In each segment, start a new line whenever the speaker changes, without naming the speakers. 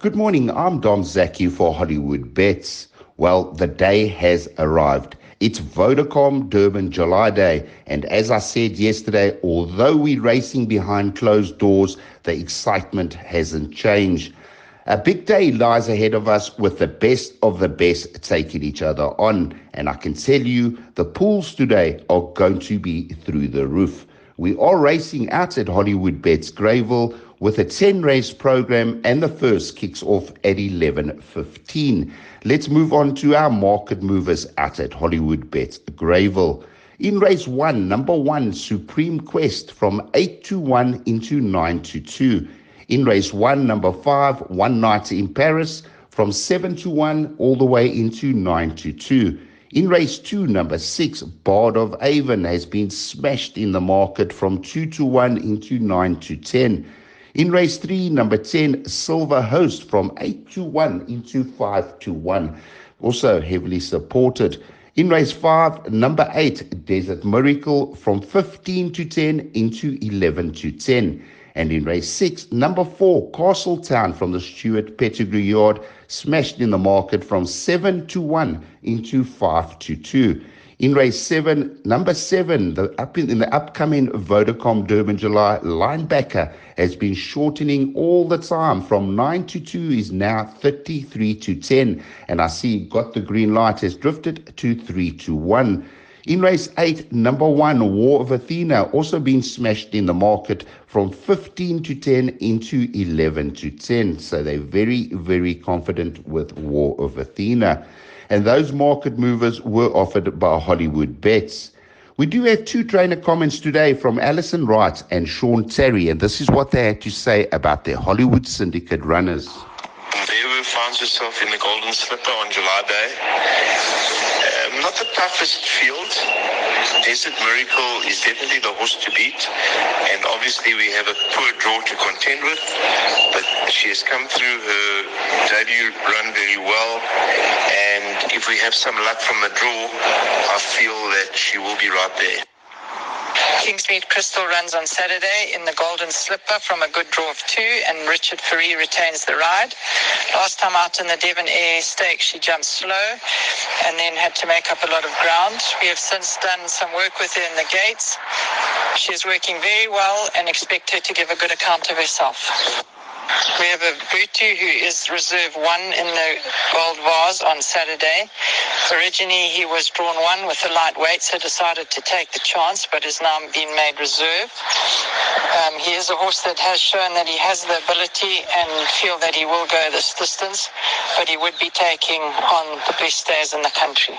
Good morning. I'm Dom Zaki for Hollywood Bets. Well, the day has arrived. It's Vodacom Durban July Day. And as I said yesterday, although we're racing behind closed doors, the excitement hasn't changed. A big day lies ahead of us with the best of the best taking each other on. And I can tell you the pools today are going to be through the roof. We are racing out at Hollywood Bets Greyville with a 10 race program and the first kicks off at 11.15. Let's move on to our market movers out at Hollywood Bets Greyville. In race one, number one, Supreme Quest from 8 to 1 into 9 to 2. In race one, number five, One Night in Paris from 7 to 1 all the way into 9 to 2. In race two, number six, Bard of Avon has been smashed in the market from 2 to 1 into 9 to 10. In race three, number 10, Silver Host from 8 to 1 into 5 to 1. Also heavily supported. In race five, number eight, Desert Miracle from 15 to 10 into 11 to 10. And in race six, number four, Castletown from the Stuart Pettigrew Yard smashed in the market from 7 to 1 into 5 to 2. In race seven, number seven, the up in, in, the upcoming Vodacom Durban July linebacker has been shortening all the time. From nine to two is now 33 to 10. And I see got the green light has drifted to three to one. In race eight, number one, War of Athena, also been smashed in the market from 15 to 10 into 11 to 10. So they're very, very confident with War of Athena and those market movers were offered by Hollywood Bets. We do have two trainer comments today from Alison Wright and Sean Tarry, and this is what they had to say about their Hollywood Syndicate runners.
There finds herself in the Golden Slipper on July Day um, not the toughest field. Desert Miracle is definitely the horse to beat. And obviously we have a poor draw to contend with. But she has come through her debut run very well. And if we have some luck from the draw, I feel that she will be right there.
Kingsmead Crystal runs on Saturday in the Golden Slipper from a good draw of two, and Richard Fourie retains the ride. Last time out in the Devon Air Stakes, she jumped slow and then had to make up a lot of ground. We have since done some work with her in the gates. She is working very well and expect her to give a good account of herself. We have a Butu who is reserve one in the gold vase on Saturday. Originally, he was drawn one with the lightweight, so decided to take the chance, but has now been made reserve. Um, he is a horse that has shown that he has the ability and feel that he will go this distance, but he would be taking on the best days in the country.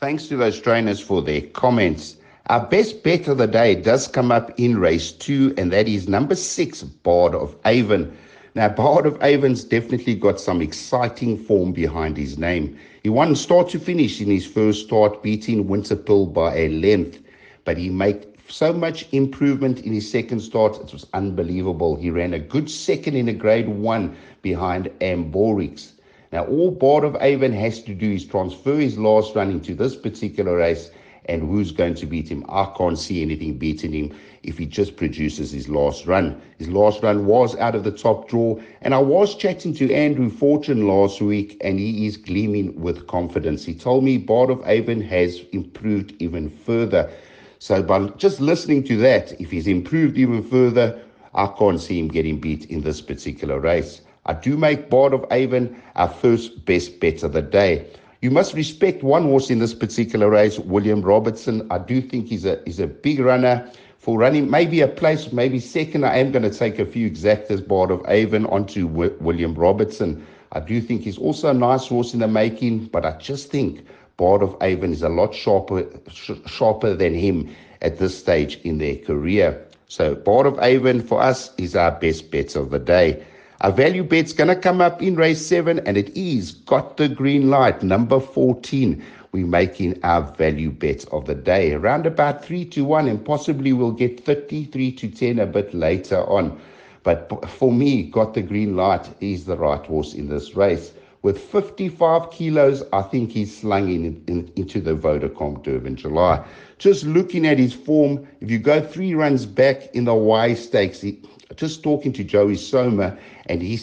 Thanks to those trainers for their comments. Our best bet of the day does come up in race two, and that is number six, Bard of Avon. Now, Bard of Avon's definitely got some exciting form behind his name. He won start to finish in his first start, beating Winterpill by a length, but he made so much improvement in his second start. It was unbelievable. He ran a good second in a grade one behind Ambiorix. Now, all Bard of Avon has to do is transfer his last run into this particular race and who's going to beat him. I can't see anything beating him if he just produces his last run. His last run was out of the top draw, and I was chatting to Andrew Fortune last week, and he is gleaming with confidence. He told me Bard of Avon has improved even further. So by just listening to that, if he's improved even further, I can't see him getting beat in this particular race. I do make Bard of Avon our first best bet of the day. You must respect one horse in this particular race, William Robertson. I do think he's a he's a big runner for running maybe a place, maybe second. I am going to take a few exactas, Bard of Avon, onto w- William Robertson. I do think he's also a nice horse in the making, but I just think Bard of Avon is a lot sharper sh- sharper than him at this stage in their career. So Bard of Avon for us is our best bets of the day. Our value bet's going to come up in race seven, and it is got the green light, number 14. We're making our value bet of the day around about 3 to 1, and possibly we'll get 33 to 10 a bit later on. But for me, got the green light is the right horse in this race. With 55 kilos, I think he's slung in, in, into the Vodacom Durban July. Just looking at his form, if you go three runs back in the Y stakes, he, just talking to Joey Soma, and he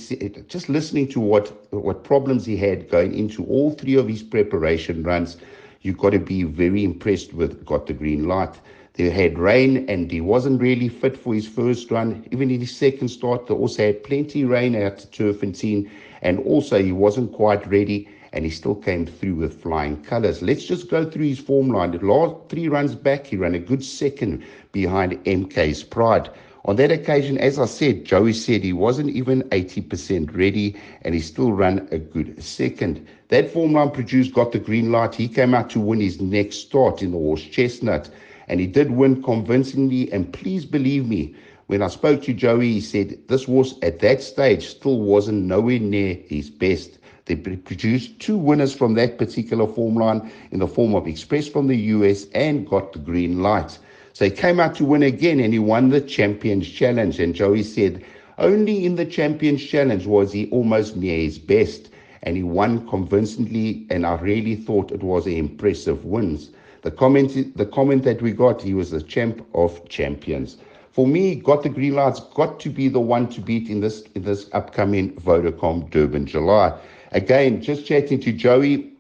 just listening to what what problems he had going into all three of his preparation runs, you've got to be very impressed with got the green light. They had rain, and he wasn't really fit for his first run. Even in his second start, they also had plenty rain at Turffontein, and Teen. And also he wasn't quite ready and he still came through with flying colours. Let's just go through his form line. The last three runs back, he ran a good second behind MK's Pride. On that occasion, as I said, Joey said he wasn't even 80% ready and he still ran a good second. That form line produced got the green light. He came out to win his next start in the horse Chestnut and he did win convincingly. And please believe me, when I spoke to Joey, he said this horse at that stage still wasn't nowhere near his best. They produced two winners from that particular form line in the form of Express from the US and got the green light. So he came out to win again and he won the Champions Challenge. And Joey said, only in the Champions Challenge was he almost near his best. And he won convincingly, and I really thought it was an impressive win. The comment, the comment that we got, he was the champ of champions. For me, got the green lights, got to be the one to beat in this in this upcoming Vodacom Durban July. Again, just chatting to Joey,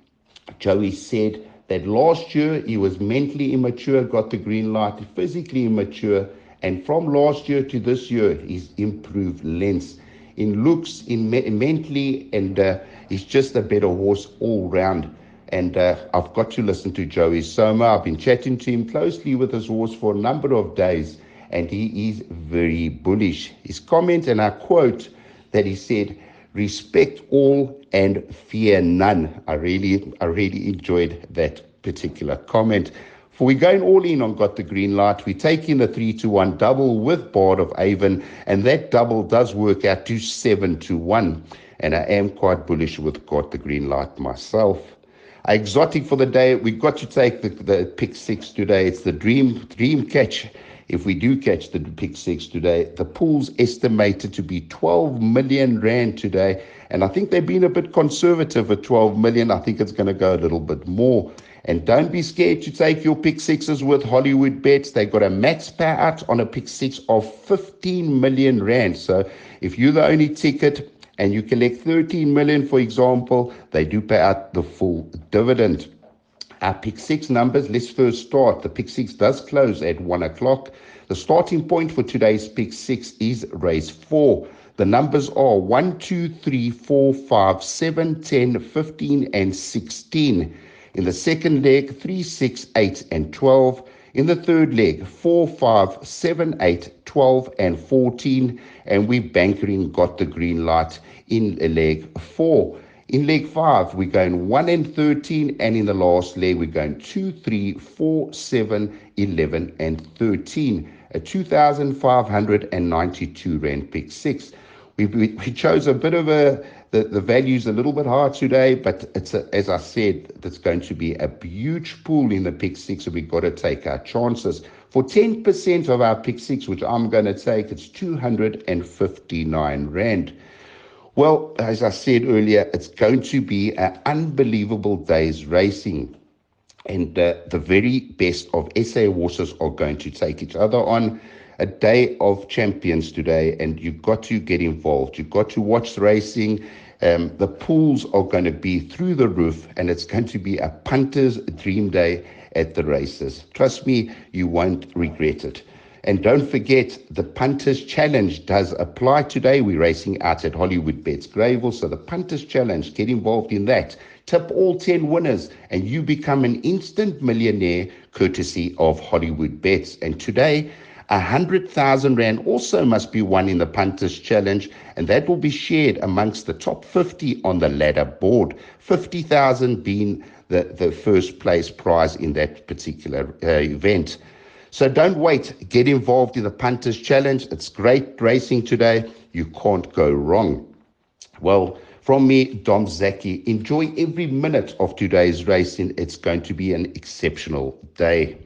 Joey said that last year he was mentally immature, got the green light, physically immature, and from last year to this year, he's improved lengths in looks, in me- mentally, and uh, he's just a better horse all round. And uh, I've got to listen to Joey Soma. I've been chatting to him closely with his horse for a number of days, and he is very bullish. His comment, and I quote, that he said, respect all and fear none. I really, I really enjoyed that particular comment. For we're going all in on Got the Green Light. We're taking the 3 to 1 double with Bard of Avon, and that double does work out to 7 to 1. And I am quite bullish with Got the Green Light myself. Exotic for the day, we've got to take the, the pick six today. It's the dream dream catch if we do catch the pick six today. The pool's estimated to be 12 million rand today, and I think they've been a bit conservative at 12 million. I think it's going to go a little bit more. And don't be scared to take your pick sixes with Hollywood bets. They've got a max payout on a pick six of 15 million rand. So if you're the only ticket and you collect 13 million, for example, they do pay out the full dividend. Our pick six numbers, let's first start. The pick six does close at one o'clock. The starting point for today's pick six is race four. The numbers are 1, 2, 3, 4, 5, 7, 10, 15, and 16. In the second leg, 3, 6, 8, and 12. In the third leg, 4, 5, 7, 8, 12, and 14. And we've bankering got the green light in leg 4. In leg five, we're going 1 and 13, and in the last leg, we're going 2, 3, 4, 7, 11, and 13. A 2,592 Rand pick six. We, we, chose a bit of a, the, the values a little bit hard today, but it's a, as I said, it's going to be a huge pool in the pick six, and we've got to take our chances. For 10% of our pick six, which I'm going to take, it's 259 Rand. Well, as I said earlier, it's going to be an unbelievable day's racing. And uh, the very best of SA horses are going to take each other on a day of champions today. And you've got to get involved. You've got to watch the racing. Um, the pools are going to be through the roof, and it's going to be a punter's dream day at the races. Trust me, you won't regret it. And don't forget, the Punters Challenge does apply today. We're racing out at Hollywood Bets Greyville. So the Punters Challenge, get involved in that. Tip all 10 winners and you become an instant millionaire courtesy of Hollywood Bets. And today, a hundred thousand rand also must be won in the punters challenge, and that will be shared amongst the top 50 on the ladder board. 50,000 being the, the first place prize in that particular uh, event. So don't wait. Get involved in the Punters Challenge. It's great racing today. You can't go wrong. Well, from me, Dom Zaki, enjoy every minute of today's racing. It's going to be an exceptional day.